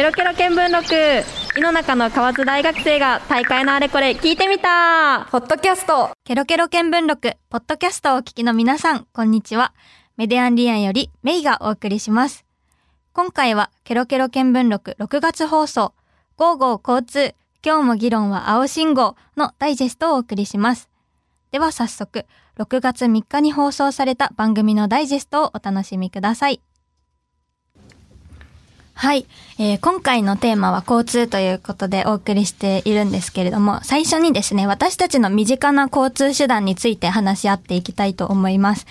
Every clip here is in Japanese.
ケロケロ見聞録井の中の河津大学生が大会のあれこれ聞いてみたポッドキャストケロケロ見聞録、ポッドキャストをお聞きの皆さん、こんにちは。メディアンリアンよりメイがお送りします。今回は、ケロケロ見聞録6月放送、ゴーゴー交通、今日も議論は青信号のダイジェストをお送りします。では早速、6月3日に放送された番組のダイジェストをお楽しみください。はい、えー今回のテーマは交通ということでお送りしているんですけれども、最初にですね、私たちの身近な交通手段について話し合っていきたいと思います。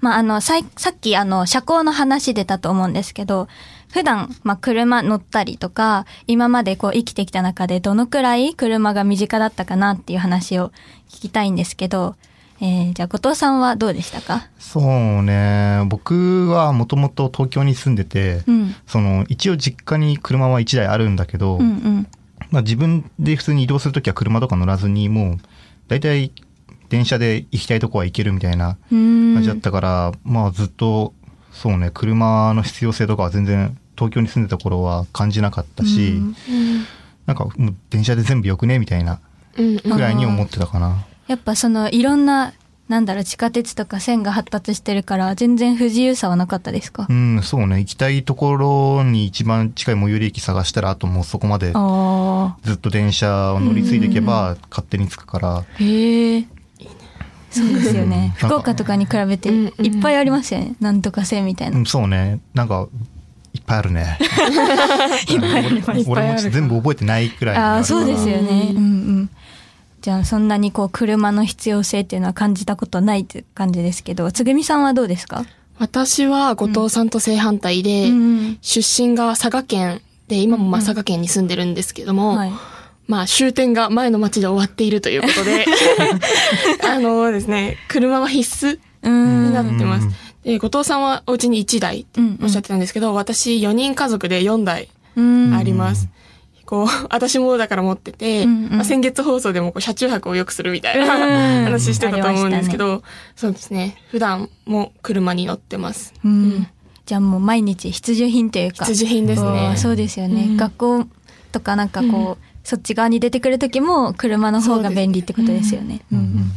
まあ、あの、ささっきあの、車高の話出たと思うんですけど、普段、まあ、車乗ったりとか、今までこう生きてきた中でどのくらい車が身近だったかなっていう話を聞きたいんですけど、えー、じゃあ後藤さんはどうでしたか？そうね。僕はもともと東京に住んでて、うん。その、一応実家に車は1台あるんだけど、うんうん。まあ自分で普通に移動するときは車とか乗らずに、もう、大体電車で行きたいとこは行けるみたいな感じだったから、まあずっと、そうね、車の必要性とかは全然東京に住んでた頃は感じなかったし、うんなんかもう電車で全部よくね？みたいなうんくらいに思ってたかな。やっぱそのいろんな、なんだろう、地下鉄とか線が発達してるから、全然不自由さはなかったですか？うん、そうね、行きたいところに一番近い最寄り駅探したら、あともうそこまであずっと電車を乗り継いでいけば勝手に着くから、あ。へえ。そうですよね。福岡とかに比べていっぱいありますよね。なんとか線みたいうな。ん、そうね、なんか、いっぱいあるね。いっぱいあいっぱい俺あるも全部覚えてないくらいああ、るそうですよね。ううんうん。じゃあそんなにこう車の必要性っていうのは感じたことないって感じですけど、つぐみさんはどうですか？私は後藤さんと正反対で、うん出身が佐賀県で、今もまあ佐賀県に住んでるんですけども、はい。まあ終点が前の町で終わっているということで、あのですね、車は必須うん。になってます。で、後藤さんはお家に1台っておっしゃってたんですけど、私4人家族で4台うん。あります。こう、私もだから持ってて、うんうんまあ、先月放送でもこう車中泊をよくするみたいなうん話してたと思うんですけあど、そうですね。普段も車に乗ってます。うん。じゃあもう毎日必需品というか。必需品ですあねー。そうですよね。うん学校とかなんかこう、そっち側に出てくる時も車の方が便利ってことですよね。うんうん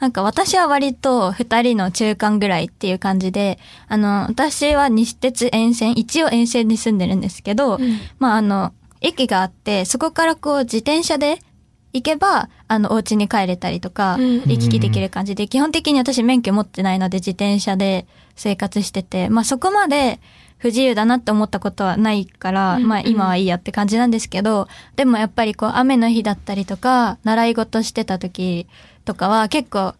なんか私は割と二人の中間ぐらいっていう感じで、あの、私は西鉄沿線、一応沿線に住んでるんですけど、うんまああの、駅があって、そこからこう自転車で行けば、あの、お家に帰れたりとか、うん。行き来できる感じで、基本的に私免許持ってないので自転車で生活してて、まあそこまで不自由だなって思ったことはないから、うんまあ今はいいやって感じなんですけど、でもやっぱりこう雨の日だったりとか、習い事してた時とかは結構、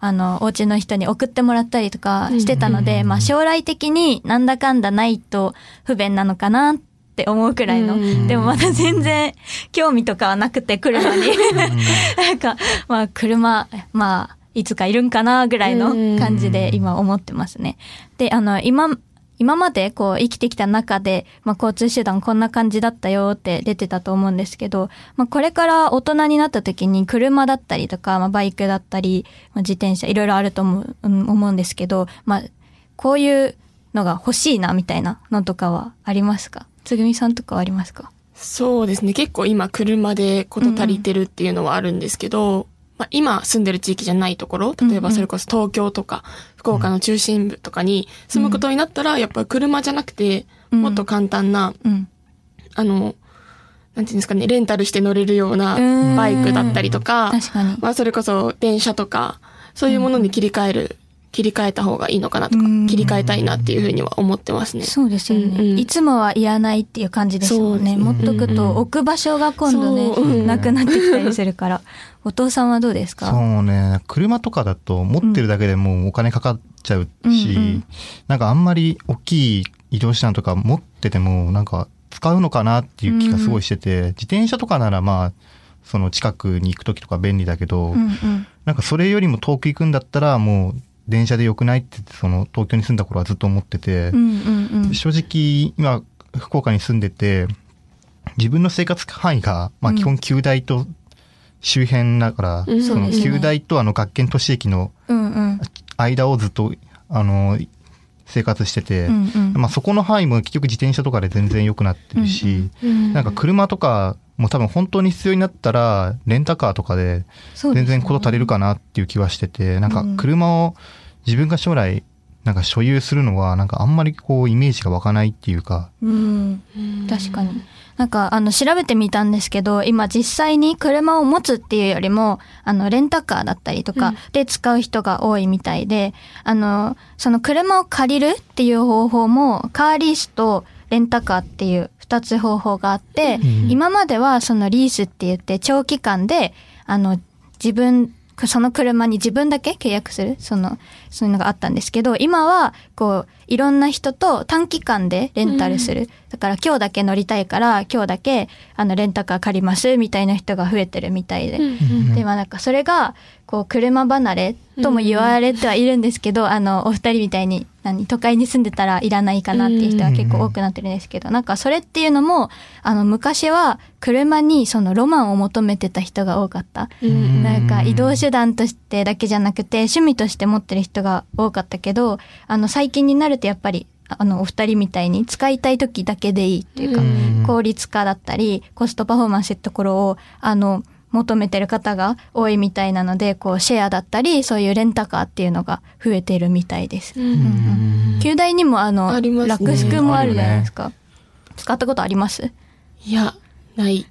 あの、お家の人に送ってもらったりとかしてたので、まあ将来的になんだかんだないと不便なのかなって思うくらいの。うんでもまだ全然興味とかはなくて、車に。なんか、まあ車、まあ、いつかいるんかなぐらいの感じで今思ってますね。で、あの、今、今までこう生きてきた中で、まあ交通手段こんな感じだったよって出てたと思うんですけど、まあこれから大人になった時に車だったりとか、まあバイクだったり、まあ自転車いろいろあると思う、うん思うんですけど、まあこういうのが欲しいなみたいなのとかはありますか？つぐみさんとかはありますか？そうですね。結構今車でこと足りてるっていうのはあるんですけど、まあ、今住んでる地域じゃないところ、例えばそれこそ東京とか福岡の中心部とかに住むことになったら、やっぱり車じゃなくて、うんもっと簡単な、うん。あの、なんていうんですかね、レンタルして乗れるようなうんバイクだったりとか、確かに。まあそれこそ電車とか、そういうものに切り替える、切り替えた方がいいのかなとかうん、切り替えたいなっていうふうには思ってますね。そうですよね、うんうん。いつもはいらないっていう感じですもんね。持っとくとうんうん。置く場所が今度ね、なくなってきたりするから。お父さんはどうですか？そうね、車とかだと持ってるだけでもうお金かかっちゃうし、うんうん。なんかあんまり大きい移動手段とか持っててもなんか使うのかなっていう気がすごいしてて、自転車とかならまあ、その近くに行く時とか便利だけど、うんうん。なんかそれよりも遠く行くんだったらもう電車で良くないってその東京に住んだ頃はずっと思ってて、うんうんうん。正直今福岡に住んでて自分の生活範囲が、まあ、うん。基本旧大と周辺だから、うん。その旧大とあの学研都市駅のうんうん。間をずっとあの生活してて、うんうん。まあそこの範囲も結局自転車とかで全然良くなってるし、なんか車とかも多分本当に必要になったら、レンタカーとかで全然こと足りるかなっていう気はしてて、なんか車を自分が将来なんか所有するのはなんかあんまりこうイメージが湧かないっていうか、うん、確かに。なんか、あの、調べてみたんですけど、今実際に車を持つっていうよりも、あの、レンタカーだったりとかで使う人が多いみたいで、あの、その車を借りるっていう方法も、カーリースとレンタカーっていう二つ方法があって、今まではそのリースって言って長期間で、あの、自分、その車に自分だけ契約するその、そういうのがあったんですけど、今は、こう、いろんな人と短期間でレンタルする。だから今日だけ乗りたいから、今日だけ、あの、レンタカー借ります、みたいな人が増えてるみたいで。で、まあなんかそれが、こう、車離れとも言われてはいるんですけど、あの、お二人みたいに、何、都会に住んでたらいらないかなっていう人は結構多くなってるんですけど、なんかそれっていうのも、あの、昔は車にそのロマンを求めてた人が多かった。なんか移動手段としてだけじゃなくて趣味として持ってる人が多かったけど、あの最近になるとやっぱりあのお二人みたいに使いたい時だけでいいっていうか、うん。効率化だったりコストパフォーマンスってところをあの求めてる方が多いみたいなので、こうシェアだったりそういうレンタカーっていうのが増えてるみたいです。うんうん旧大にもあの、ありますね。楽スクもあるじゃないですか。使ったことあります？いや、ない。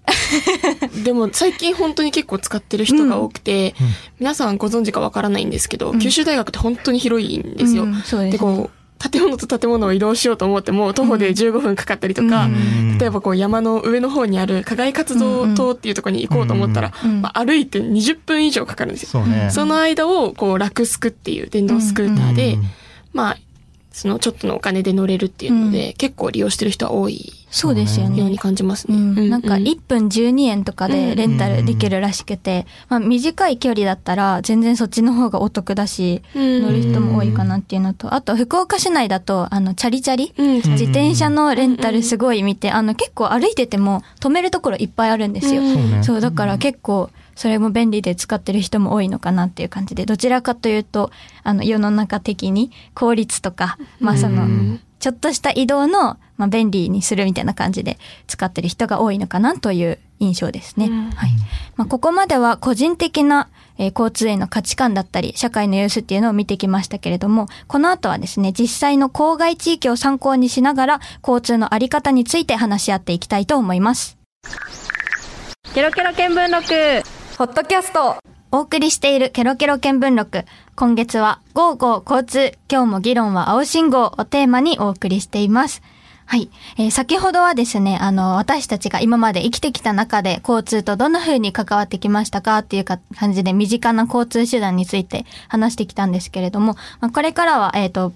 でも最近本当に結構使ってる人が多くて、皆さんご存知かわからないんですけど、九州大学って本当に広いんですよ。うんそうですね。で、こう、建物と建物を移動しようと思っても、徒歩で15分かかったりとか、ん。例えばこう山の上の方にある課外活動棟っていうところに行こうと思ったら、うん。まあ、歩いて20分以上かかるんですよ。その間を、こう、楽スクっていう電動スクーターで、うん。まあ、そのちょっとのお金で乗れるっていうので、結構利用してる人は多いそうですよね。ように感じますね。うん、なんかう1分12円とかでレンタルできるらしくて、まあ短い距離だったら全然そっちの方がお得だし、うん。乗る人も多いかなっていうのと、あと福岡市内だと、あの、チャリチャリ、うん。自転車のレンタルすごい見て、あの結構歩いてても止めるところいっぱいあるんですよ。うん。そうね。そう、だから結構、それも便利で使ってる人も多いのかなっていう感じで、どちらかというと、あの、世の中的に効率とか、まあその、ちょっとした移動の、まあ、便利にするみたいな感じで使ってる人が多いのかなという印象ですね。うんはい。まあ、ここまでは個人的な、えー交通への価値観だったり、社会の様子っていうのを見てきましたけれども、この後はですね、実際の郊外地域を参考にしながら、交通のあり方について話し合っていきたいと思います。ケロケロ見聞録ホットキャストお送りしているケロケロ見聞録。今月は、ゴーゴー交通、今日も議論は青信号をテーマにお送りしています。はい。えー先ほどはですね、あの、私たちが今まで生きてきた中で交通とどんな風に関わってきましたかっていうか感じで身近な交通手段について話してきたんですけれども、まあ、これからは、えっ、と、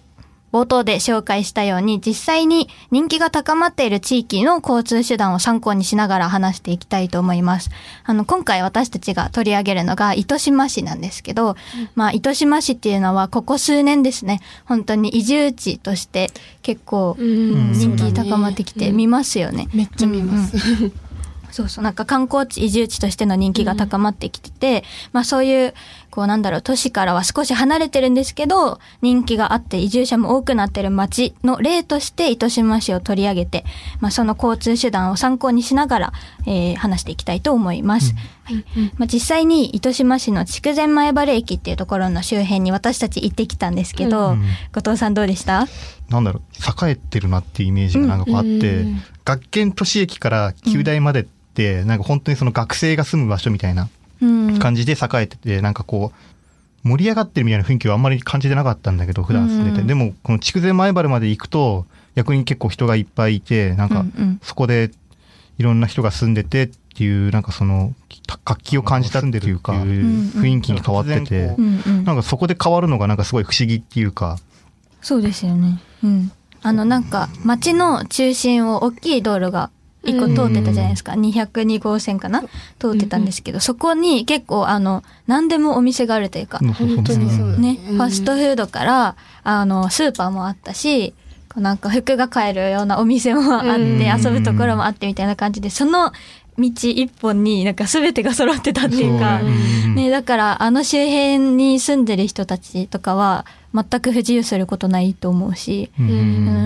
冒頭で紹介したように、実際に人気が高まっている地域の交通手段を参考にしながら話していきたいと思います。あの、今回私たちが取り上げるのが糸島市なんですけど、まあ、糸島市っていうのはここ数年ですね、本当に移住地として結構うん人気高まってきて見ますよね。めっちゃ見ます。そうそう、なんか観光地、移住地としての人気が高まってきてて、まあそういう、こうなんだろう、都市からは少し離れてるんですけど、人気があって移住者も多くなってる街の例として糸島市を取り上げて、まあその交通手段を参考にしながら、えー話していきたいと思います。はい。まあ実際に糸島市の筑前前原駅っていうところの周辺に私たち行ってきたんですけど、うん後藤さんどうでした？なんだろう、栄えてるなっていうイメージがなんかこうあって、うん学研都市駅から旧大までって、なんか本当にその学生が住む場所みたいなうん。感じで栄えてて、なんかこう、盛り上がってるみたいな雰囲気はあんまり感じてなかったんだけど、普段住んでて。うんでも、この筑前前原まで行くと、逆に結構人がいっぱいいて、なんかそこでいろんな人が住んでてっていう、なんかその、活気を感じたっていうか、雰囲気に変わっててなんかそこで変わるのがなんかすごい不思議っていうか、そうですよね。うん。あの、なんか、街の中心を大きい道路が一個通ってたじゃないですか。202号線かな？通ってたんですけど、そこに結構、あの、何でもお店があるというか、本当にそうだね、うんファストフードから、あの、スーパーもあったし、なんか服が買えるようなお店もあって、うん遊ぶところもあってみたいな感じで、その、道一本になんか全てが揃ってたっていうかね、だからあの周辺に住んでる人たちとかは全く不自由することないと思うし、うん。う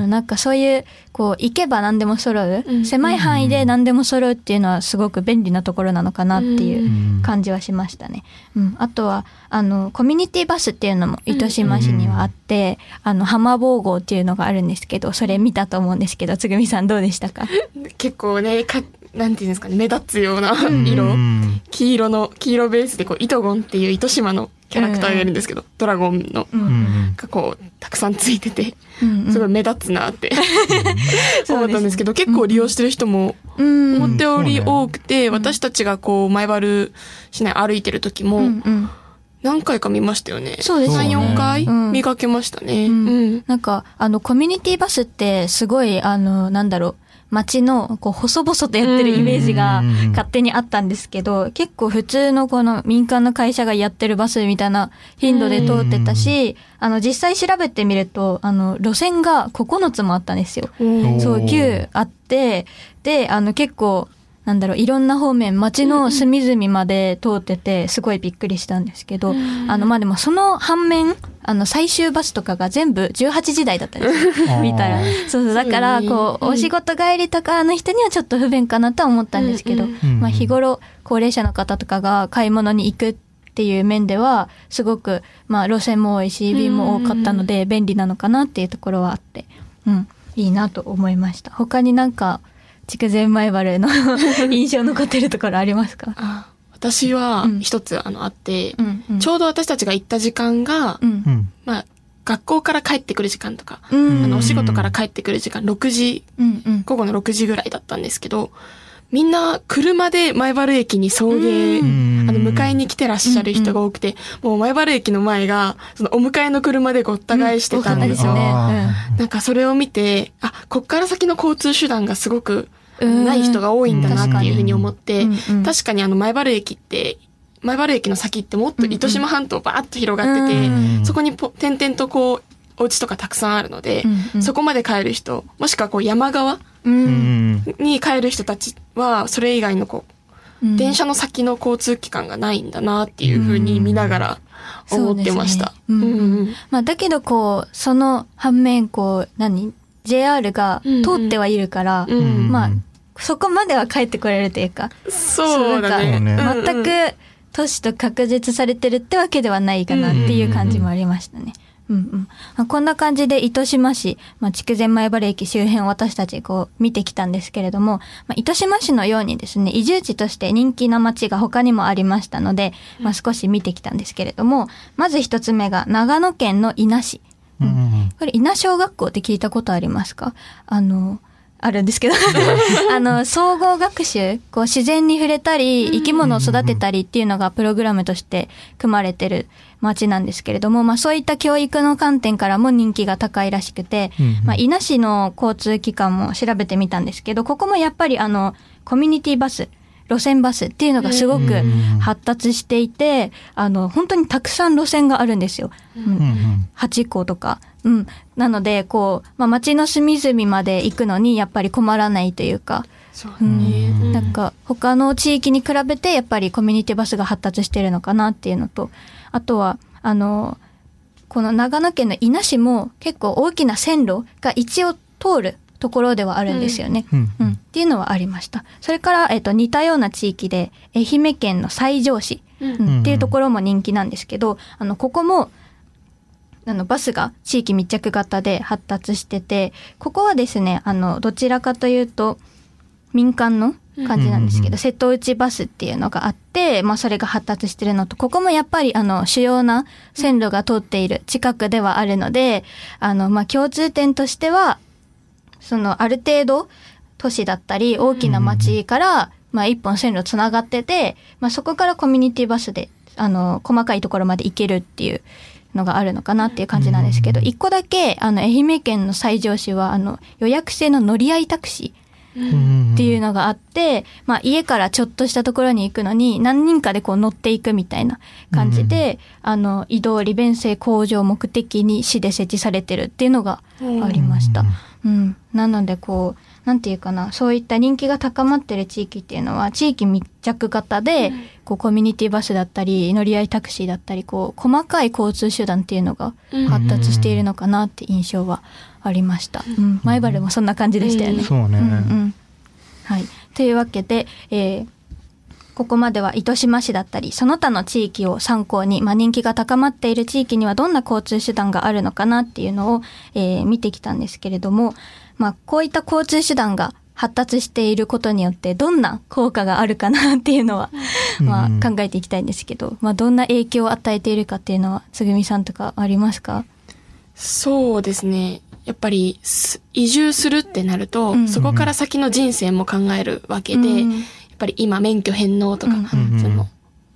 ん、なんかそういう、こう、行けば何でも揃う、うん。狭い範囲で何でも揃うっていうのはすごく便利なところなのかなっていう感じはしましたね。うん。あとは、あの、コミュニティバスっていうのも糸島市にはあって、あの、浜坊号っていうのがあるんですけど、それ見たと思うんですけど、つぐみさんどうでしたか？結構ね、か、なんていうんですかね、目立つようなうん色。うん黄色の、黄色ベースでこう、イトゴンっていう糸島のキャラクターがいるんですけど、ドラゴンの、がこう、たくさんついてて、うんすごい目立つなって 思ったんですけど、結構利用してる人もうん。思ったより多くて、私たちがこう、前原市内歩いてる時も。何回か見ましたよね。そうですよね3、4回うん見かけましたね。ううんん。なんか、あの、コミュニティバスってすごい、あの、なんだろう、街の、こう、細々とやってるイメージがうん勝手にあったんですけど、結構普通のこの民間の会社がやってるバスみたいな頻度で通ってたし、あの、実際調べてみると、あの、路線が9つもあったんですよ。うんそう、おー9あって、で、あの、結構、なんだろう、いろんな方面、街の隅々まで通ってて、すごいびっくりしたんですけど、あの、まあ、でもその反面、あの、最終バスとかが全部18時台だったんですよ。見たら。そうそう、だから、こう、うんお仕事帰りとかの人にはちょっと不便かなとは思ったんですけど、うんうんまあ、日頃、高齢者の方とかが買い物に行くっていう面では、すごく、まあ、路線も多いし、便も多かったので、便利なのかなっていうところはあって、うん、いいなと思いました。他になんか、筑前前原の 印象残ってるところありますか？あ私はうん。一つあのあって、ちょうど私たちが行った時間が、まあ、学校から帰ってくる時間とか、うん。あの、お仕事から帰ってくる時間、6時、午後の6時ぐらいだったんですけど、みんな車で前原駅に送迎、うん。あの、迎えに来てらっしゃる人が多くて、もう前原駅の前が、そのお迎えの車でごった返してたんですよ。うん。多かあったなんかそれを見て、あ、こっから先の交通手段がすごくうんない人が多いんだなっていうふうに思ってうんうん、確かにあの前原駅って、前原駅の先ってもっと糸島半島バーッと広がってて、うんそこにぽ点々とこう、お家とかたくさんあるので、うんうん。そこまで帰る人、もしくはこう山側ううん。んに帰る人たちは、それ以外のこう、うん。電車の先の交通機関がないんだなっていうふうに見ながら思ってました。まあ、だけどこう、その反面、こう、何？?JR が通ってはいるから、うんうんまあ、そこまでは帰ってこれるというか、そうだね。全く都市と確実されてるってわけではないかなっていう感じもありましたね。うんうんまあ、こんな感じで糸島市、まあ、筑前前原駅周辺を私たちこう見てきたんですけれども、まあ、糸島市のようにですね、移住地として人気な街が他にもありましたので、まあ、少し見てきたんですけれども、まず一つ目が長野県の伊那市。うん。うん。これ、稲小学校って聞いたことありますか？あの、あるんですけど、あの、総合学習、こう自然に触れたり、生き物を育てたりっていうのがプログラムとして組まれてる町なんですけれども、まあそういった教育の観点からも人気が高いらしくて、まあ伊那市の交通機関も調べてみたんですけど、ここもやっぱりあの、コミュニティバス、路線バスっていうのがすごくうん発達していて、あの、本当にたくさん路線があるんですよ。うんうんうん8個とか。うん。なので、こう、まあ、街の隅々まで行くのに、やっぱり困らないというか、そううね。ん。うんなんか、他の地域に比べて、やっぱりコミュニティバスが発達してるのかなっていうのと、あとは、あの、この長野県の伊那市も結構大きな線路が一応通るところではあるんですよね。うんうん。っていうのはありました。それから、えっ、と、似たような地域で、愛媛県の西条市、うんうんっていうところも人気なんですけど、あの、ここも、あの、バスが地域密着型で発達してて、ここはですね、あの、どちらかというと、民間の感じなんですけど、うん瀬戸内バスっていうのがあって、まあそれが発達してるのと、ここもやっぱりあの、主要な線路が通っている近くではあるので、あの、まあ共通点としては、その、ある程度、都市だったり、大きな町から、まあ一本線路つながってて、まあそこからコミュニティバスで、あの、細かいところまで行けるっていうのがあるのかなっていう感じなんですけど、うん一個だけ、あの、愛媛県の西条市は、あの、予約制の乗り合いタクシー、うんっていうのがあって、まあ家からちょっとしたところに行くのに何人かでこう乗っていくみたいな感じで、あの移動利便性向上を目的に市で設置されてるっていうのがありました。うん。なのでこう、なんていうかな、そういった人気が高まってる地域っていうのは、地域密着型で、こう、コミュニティバスだったり、乗り合いタクシーだったり、こう、細かい交通手段っていうのが発達しているのかなって印象はありました。うん。前原もそんな感じでしたよね。そうね。うんうんはい。というわけで、えーここまでは糸島市だったり、その他の地域を参考に、まあ、人気が高まっている地域にはどんな交通手段があるのかなっていうのを、えー見てきたんですけれども、まあ、こういった交通手段が発達していることによってどんな効果があるかなっていうのは、まあ、うん考えていきたいんですけど、まあ、どんな影響を与えているかっていうのは、つぐみさんとかありますか？そうですね。やっぱりす移住するってなると、うん。そこから先の人生も考えるわけで、うん。やっぱり今免許返納とか、その、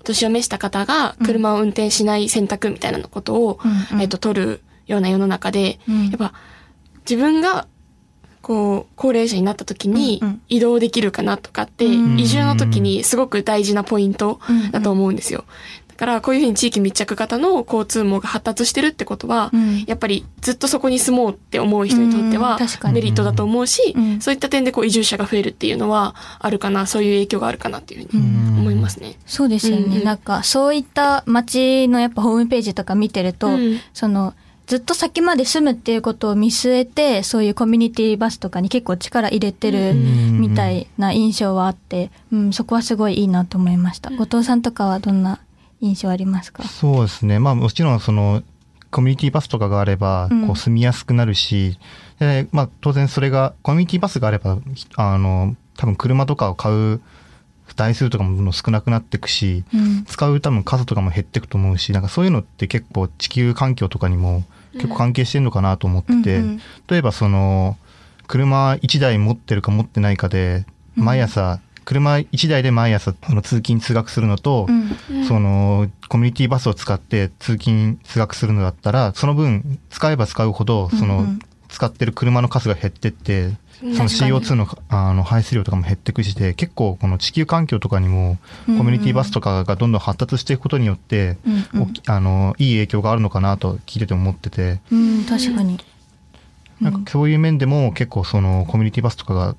お年を召した方が車を運転しない選択みたいなことを、えっと、取るような世の中で、うん。やっぱ自分が、こう、高齢者になった時に移動できるかなとかって、うん。移住の時にすごく大事なポイントだと思うんですよ。だから、こういうふうに地域密着型の交通網が発達してるってことは、うん。やっぱりずっとそこに住もうって思う人にとってうんはメリットだと思うし、うん。そういった点でこう移住者が増えるっていうのはあるかな、そういう影響があるかなっていうふうに思いますね。そうですよね。なんか、そういった街のやっぱホームページとか見てると、うん。その、ずっと先まで住むっていうことを見据えて、そういうコミュニティバスとかに結構力入れてるん。みたいな印象はあって、うん、そこはすごいいいなと思いました。後藤さんとかはどんな印象ありますか？そうですね。まあもちろんその、コミュニティバスとかがあれば、うん。こう住みやすくなるし、でまあ当然それが、コミュニティバスがあれば、ひあの、多分車とかを買う台数とかも少なくなっていくし、うん。使う多分数とかも減っていくと思うし、なんかそういうのって結構地球環境とかにも結構関係してるのかなと思ってて、うんうん。例えばその、車1台持ってるか持ってないかで、毎朝、車1台で毎朝その通勤通学するのと、うん。その、コミュニティバスを使って通勤通学するのだったら、その分、使えば使うほど、その、うん。うん使ってる車の数が減ってって、うん。その確かに。CO2 のあの排出量とかも減っていくしで、結構この地球環境とかにも、コミュニティバスとかがどんどん発達していくことによって、うんうん。あの、いい影響があるのかなと聞いてて思ってて、うん、確かに。なんかそういう面でも結構そのコミュニティバスとかが、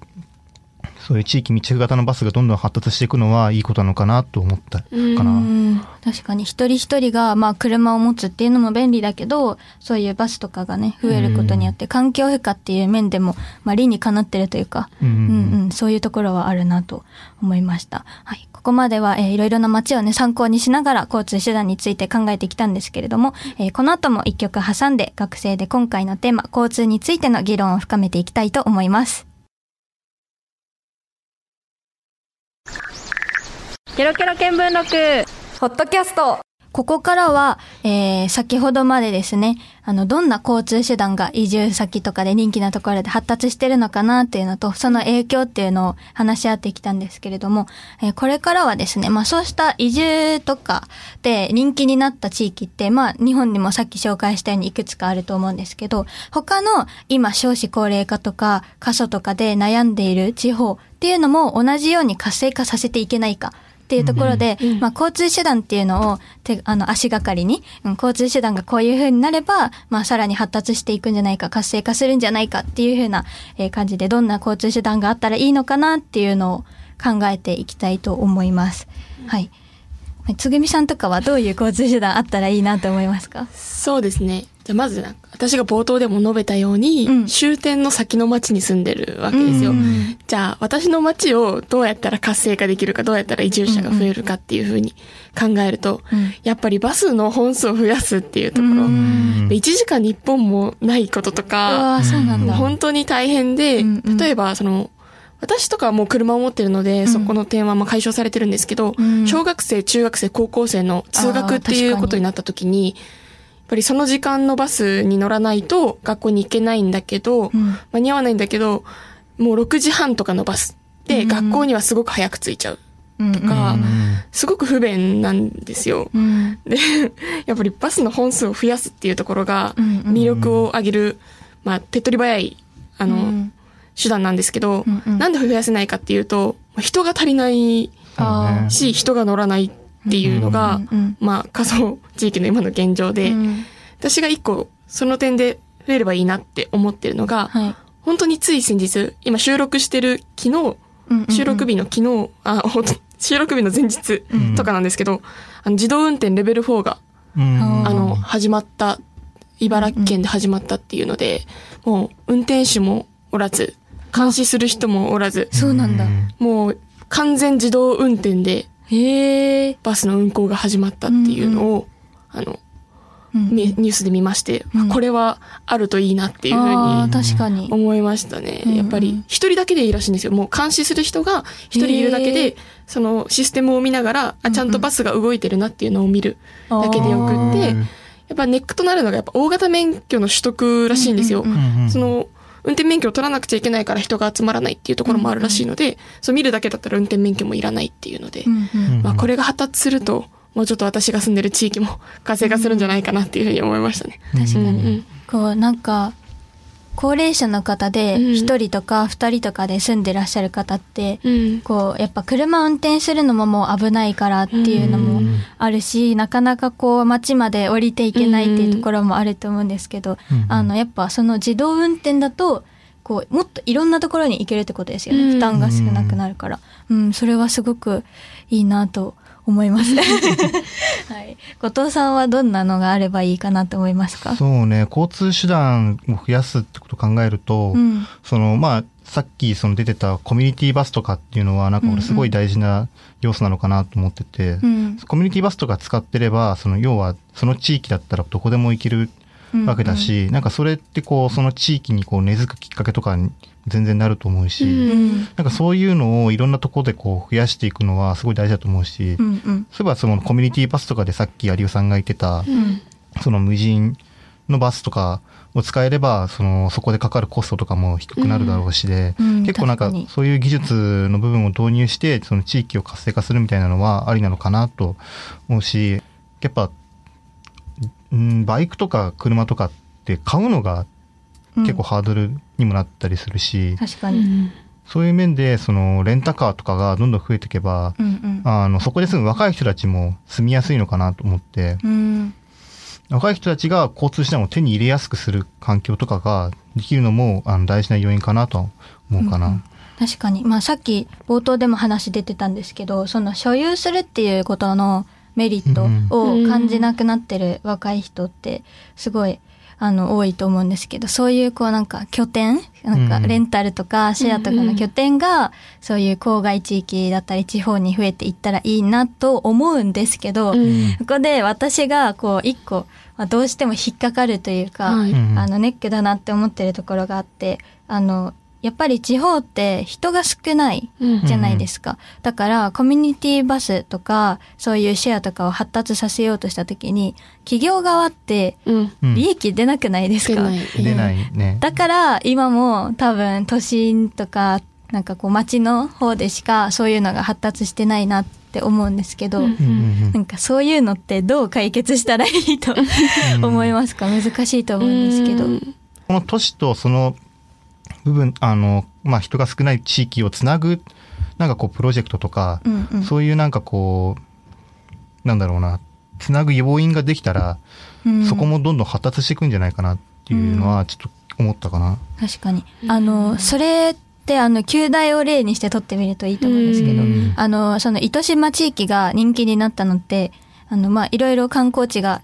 そういう地域密着型のバスがどんどん発達していくのはいいことなのかなと思ったかうんな。うん確かに一人一人がまあ車を持つっていうのも便利だけど、そういうバスとかがね、増えることによって環境負荷っていう面でも、まあ理にかなってるというか、うんうんうんうん、そういうところはあるなと思いました。はい。ここまでは、えーいろいろな街をね、参考にしながら交通手段について考えてきたんですけれども、えーこの後も一曲挟んで学生で今回のテーマ、交通についての議論を深めていきたいと思います。ケロケロ見聞録ホットキャストここからは、えー先ほどまでですね、あの、どんな交通手段が移住先とかで人気なところで発達してるのかなっていうのと、その影響っていうのを話し合ってきたんですけれども、えーこれからはですね、まあそうした移住とかで人気になった地域って、まあ日本にもさっき紹介したようにいくつかあると思うんですけど、他の今少子高齢化とか過疎とかで悩んでいる地方っていうのも同じように活性化させていけないか。っていうところで、まあ、交通手段っていうのを手あの足がかりに、うん交通手段がこういう風になれば、まあ、さらに発達していくんじゃないか活性化するんじゃないかっていう風な、えー感じでどんな交通手段があったらいいのかなっていうのを考えていきたいと思います。はい。はいつぐみさんとかはどういう交通手段あったらいいなと思いますか？そうですね。じゃあまずなんか、私が冒頭でも述べたように、うん。終点の先の町に住んでるわけですよ。うん。じゃあ、私の町をどうやったら活性化できるか、どうやったら移住者が増えるかっていうふうに考えると、うん。やっぱりバスの本数を増やすっていうところ、うん。で1時間に1本もないこととうか、うなんだ。本当に大変で、うんうん。例えばその、私とかはもう車を持ってるので、ん。そこの点はまあ解消されてるんですけど、うん。小学生、中学生、高校生の通学っていうことになった時に、ぱりその時間のバスに乗らないと学校に行けないんだけど、うん。間に合わないんだけど、もう6時半とかのバスでうん。学校にはすごく早く着いちゃう。うんとかうん。すごく不便なんですよ。うん。で、やっぱりバスの本数を増やすっていうところが、魅力を上げる、まあ、手っ取り早い、あの、うん。手段なんですけど、うんうん。なんで増やせないかっていうと、人が足りないし、人が乗らないっていうのが、まあ、過疎地域の今の現状で、うん。私が一個、その点で増えればいいなって思ってるのが、はい。本当につい先日、今収録してる昨日、収録日の昨日、あ、収録日の前日とかなんですけど、あの自動運転レベル4が、うん。あの、始まった、茨城県で始まったっていうので、もう運転手もおらず、監視する人もおらず、そうなんだ。もう完全自動運転でへえ。バスの運行が始まったっていうのを、あの、うんみニュースで見まして、うんこれはあるといいなっていうふうに確かに。思いましたね。うんやっぱり一人だけでいいらしいんですよ。もう監視する人が一人いるだけへで、そのシステムを見ながら、あ、ちゃんとバスが動いてるなっていうのを見るだけでよくって、やっぱネックとなるのがやっぱ大型免許の取得らしいんですよ。うんうんうんその、運転免許を取らなくちゃいけないから人が集まらないっていうところもあるらしいので、そう見るだけだったら運転免許もいらないっていうので、うんうんまあこれが発達すると、もうちょっと私が住んでる地域も活性化するんじゃないかなっていうふうに思いましたね。確かに。うんうんこう、なんか、高齢者の方で、うん一人とか二人とかで住んでらっしゃる方って、うん。こう、やっぱ車運転するのももう危ないからっていうのもあるし、なかなかこう、街まで降りていけないっていうところもあると思うんですけど、うんあの、やっぱその自動運転だと、こう、もっといろんなところに行けるってことですよね。うん負担が少なくなるから。うん、それはすごくいいなと思います。はい。後藤さんはどんなのがあればいいかなと思いますか？そうね、交通手段を増やすってことを考えると、うん。その、まあ、さっきその出てたコミュニティバスとかっていうのは、なんか俺すごい大事な要素なのかなと思ってて、うん。コミュニティバスとか使ってれば、その要はその地域だったらどこでも行けるわけだし、なんかそれってこう、その地域にこう根付くきっかけとかに全然なると思うし、うんうん。なんかそういうのをいろんなところでこう増やしていくのはすごい大事だと思うし、うんうん。そういえばそのコミュニティバスとかでさっき有吉さんが言ってた、うん。その無人のバスとかを使えれば、その、そこでかかるコストとかも低くなるだろうしで、うん結構なんかそういう技術の部分を導入して、その地域を活性化するみたいなのはありなのかなと思うし、やっぱ、うん、バイクとか車とかって買うのが結構ハードルにもなったりするし、確かに。うん。そういう面で、その、レンタカーとかがどんどん増えていけば、うんうん。あの、そこで住む若い人たちも住みやすいのかなと思って、うん。若い人たちが交通手段を手に入れやすくする環境とかができるのもあの大事な要因かなとは思うかな。確かに。まあさっき冒頭でも話出てたんですけど、その所有するっていうことのメリットを感じなくなってる若い人ってすごいあの多いと思うんですけど、そういうこうなんか拠点なんかうん。レンタルとかシェアとかの拠点がそういう郊外地域だったり地方に増えていったらいいなと思うんですけど、うん。ここで私がこう一個、まあ、どうしても引っかかるというか、はいうん。あのネックだなって思ってるところがあって、あの、やっぱり地方って人が少ないうんじゃないですか。だからコミュニティバスとかそういうシェアとかを発達させようとした時に企業側ってうん。うん利益出なくないですか、出ない。出ないね。だから今も多分都心とかなんかこう街の方でしかそういうのが発達してないなって思うんですけど、うんうんうんなんかそういうのってどう解決したらいいと思いますか？難しいと思うんですけど。うんこの都市とその部分、あの、まあ、人が少ない地域をつなぐ、なんかこう、プロジェクトとか、うんうんそういうなんかこう、なんだろうな、つなぐ要因ができたら、うんそこもどんどん発達していくんじゃないかなっていうのは、ちょっと思ったかな。確かに。あの、それって、あの、旧大を例にして撮ってみるといいと思うんですけどうん、あの、その糸島地域が人気になったのって、あの、まあ、いろいろ観光地が、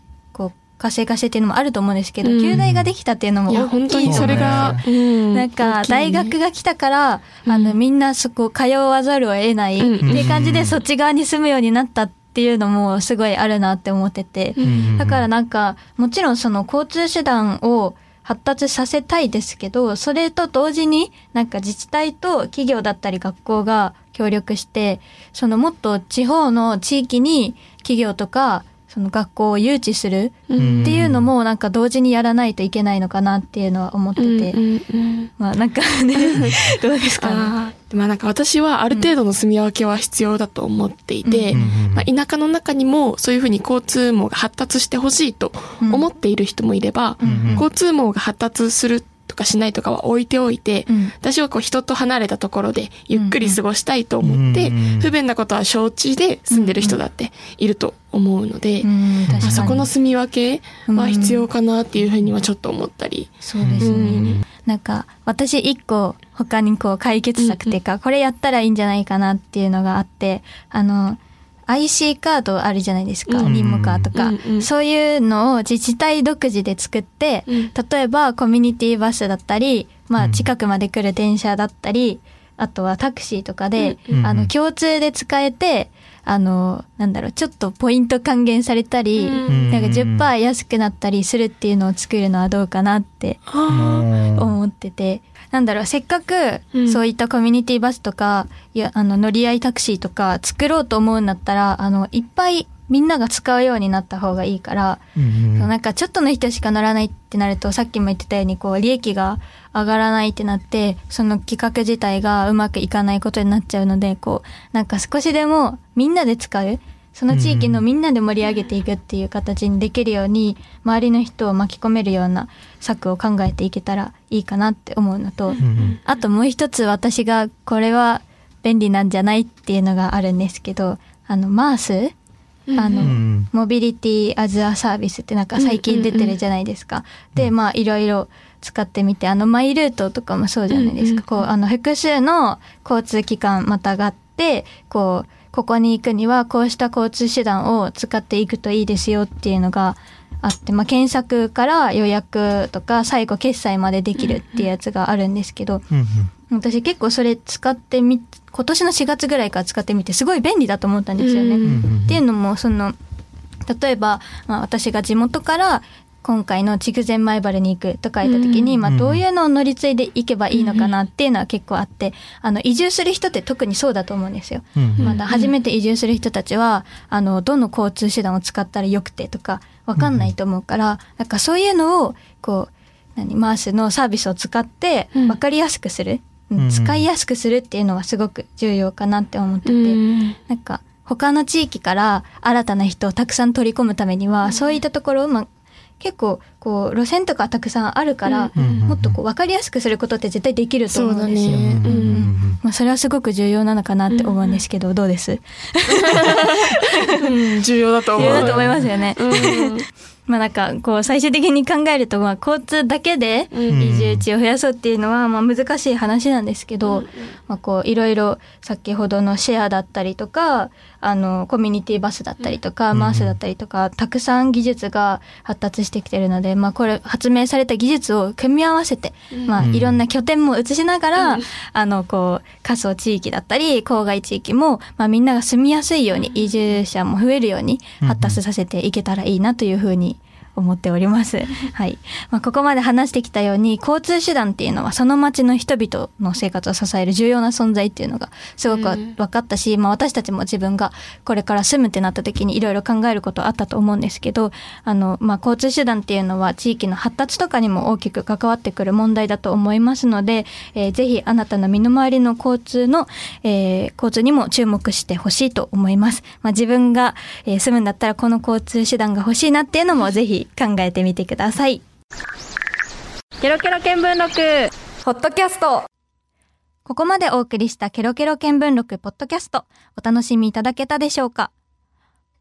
活性化してっていうのもあると思うんですけど、うん。旧大ができたっていうのも本当にそれが、うんなんか、大学が来たから、うん。あの、みんなそこ通わざるを得ない、うん。っていう感じでそっち側に住むようになったっていうのもすごいあるなって思ってて、うん。だからなんか、もちろんその交通手段を発達させたいですけど、それと同時になんか自治体と企業だったり学校が協力して、そのもっと地方の地域に企業とか、その学校を誘致するうん。っていうのもなんか同時にやらないといけないのかなっていうのは思ってて、うんうんうん。まあなんかね、どうですかね。まあなんか私はある程度の住み分けは必要だと思っていて、うんまあ、田舎の中にもそういうふうに交通網が発達してほしいと思っている人もいれば、うん。交通網が発達するかしないとかは置いておいて、うん私はこう人と離れたところでゆっくり過ごしたいと思って、うん不便なことは承知で住んでる人だっていると思うので、うん。まあそこの住み分けは必要かなっていうふうにはちょっと思ったり。そうですね。うんなんか、私一個他にこう解決策っていうか、これやったらいいんじゃないかなっていうのがあって、あの、IC カードあるじゃないですか、うん。リンモカーとか、うんうんそういうのを自治体独自で作って、うん。例えばコミュニティバスだったり、まあうん。近くまで来る電車だったり、あとはタクシーとかで、うん。うんあの、共通で使えて、あの、なんだろう、ちょっとポイント還元されたり、うん。なんか10%安くなったりするっていうのを作るのはどうかなってあ思ってて、なんだろう、せっかくうん。そういったコミュニティバスとか、いや、あの、乗り合いタクシーとか作ろうと思うんだったら、あの、いっぱいみんなが使うようになった方がいいから、うんなんかちょっとの人しか乗らないってなると、さっきも言ってたように、こう、利益が上がらないってなって、その企画自体がうまくいかないことになっちゃうので、こう、なんか少しでもみんなで使う、その地域のみんなで盛り上げていくっていう形にできるように、周りの人を巻き込めるような策を考えていけたらいいかなって思うのと、うんあともう一つ私がこれは便利なんじゃないっていうのがあるんですけど、あの、マースあの、うんモビリティアズアサービスってなん。か最近出てるじゃないですか。で、まあいろいろ使ってみて、あのマイルートとかもそうじゃないですか。こう、あの複数の交通機関またがって、こう、ここに行くにはこうした交通手段を使っていくといいですよっていうのがあって、まあ検索から予約とか最後決済までできるっていうやつがあるんですけど、うん私結構それ使ってみ、今年の4月ぐらいから使ってみてすごい便利だと思ったんですよね。うんうんっていうのもその例えば、まあ、私が地元から今回の筑前前原に行くとか言った時に、うんまあ、どういうのを乗り継いでいけばいいのかなっていうのは結構あって、あの移住する人って特にそうだと思うんですよ。うんまだ初めて移住する人たちは、あの、どの交通手段を使ったらよくてとか、わかんないと思うから、なんかそういうのを、こう、何、マースのサービスを使って、うん。わかりやすくする、うんうん使いやすくするっていうのはすごく重要かなって思ってて、うんなんか、他の地域から新たな人をたくさん取り込むためには、そういったところを、まあ、結構、こう、路線とかたくさんあるから、うんもっとこう、わかりやすくすることって絶対できると思うんですよ。ね。うん。うんまあ、それはすごく重要なのかなって思うんですけど、どうです？う ん重要だと思う。重要だと思いますよね。うん。まあなんか、こう、最終的に考えると、まあ、交通だけでうん。移住地を増やそうっていうのは、まあ難しい話なんですけど、まあこう、いろいろ、先ほどのシェアだったりとか、あの、コミュニティバスだったりとか、マースだったりとか、たくさん技術が発達してきてるので、まあこれ、発明された技術を組み合わせて、まあうん。いろんな拠点も移しながら、あの、こう、過疎地域だったり、郊外地域も、まあみんなが住みやすいように、移住者も増えるように発達させていけたらいいなというふうに思っております。はい。まあ、ここまで話してきたように、交通手段っていうのはその町の人々の生活を支える重要な存在っていうのがすごくうん分かったし、まあ私たちも自分がこれから住むってなった時にいろいろ考えることあったと思うんですけど、あの、まあ交通手段っていうのは地域の発達とかにも大きく関わってくる問題だと思いますので、えーぜひあなたの身の回りの交通の、えー交通にも注目してほしいと思います。まあ自分が、えー住むんだったらこの交通手段が欲しいなっていうのもぜひ考えてみてください。ケロケロ見聞録ポッドキャストここまでお送りしたケロケロ見聞録ポッドキャスト、お楽しみいただけたでしょうか？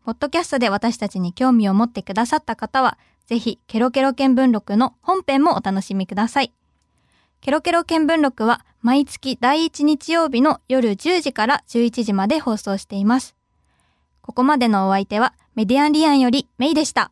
ポッドキャストで私たちに興味を持ってくださった方は、ぜひケロケロ見聞録の本編もお楽しみください。ケロケロ見聞録は毎月第1日曜日の夜10時から11時まで放送しています。ここまでのお相手はメディアンリアンよりメイでした。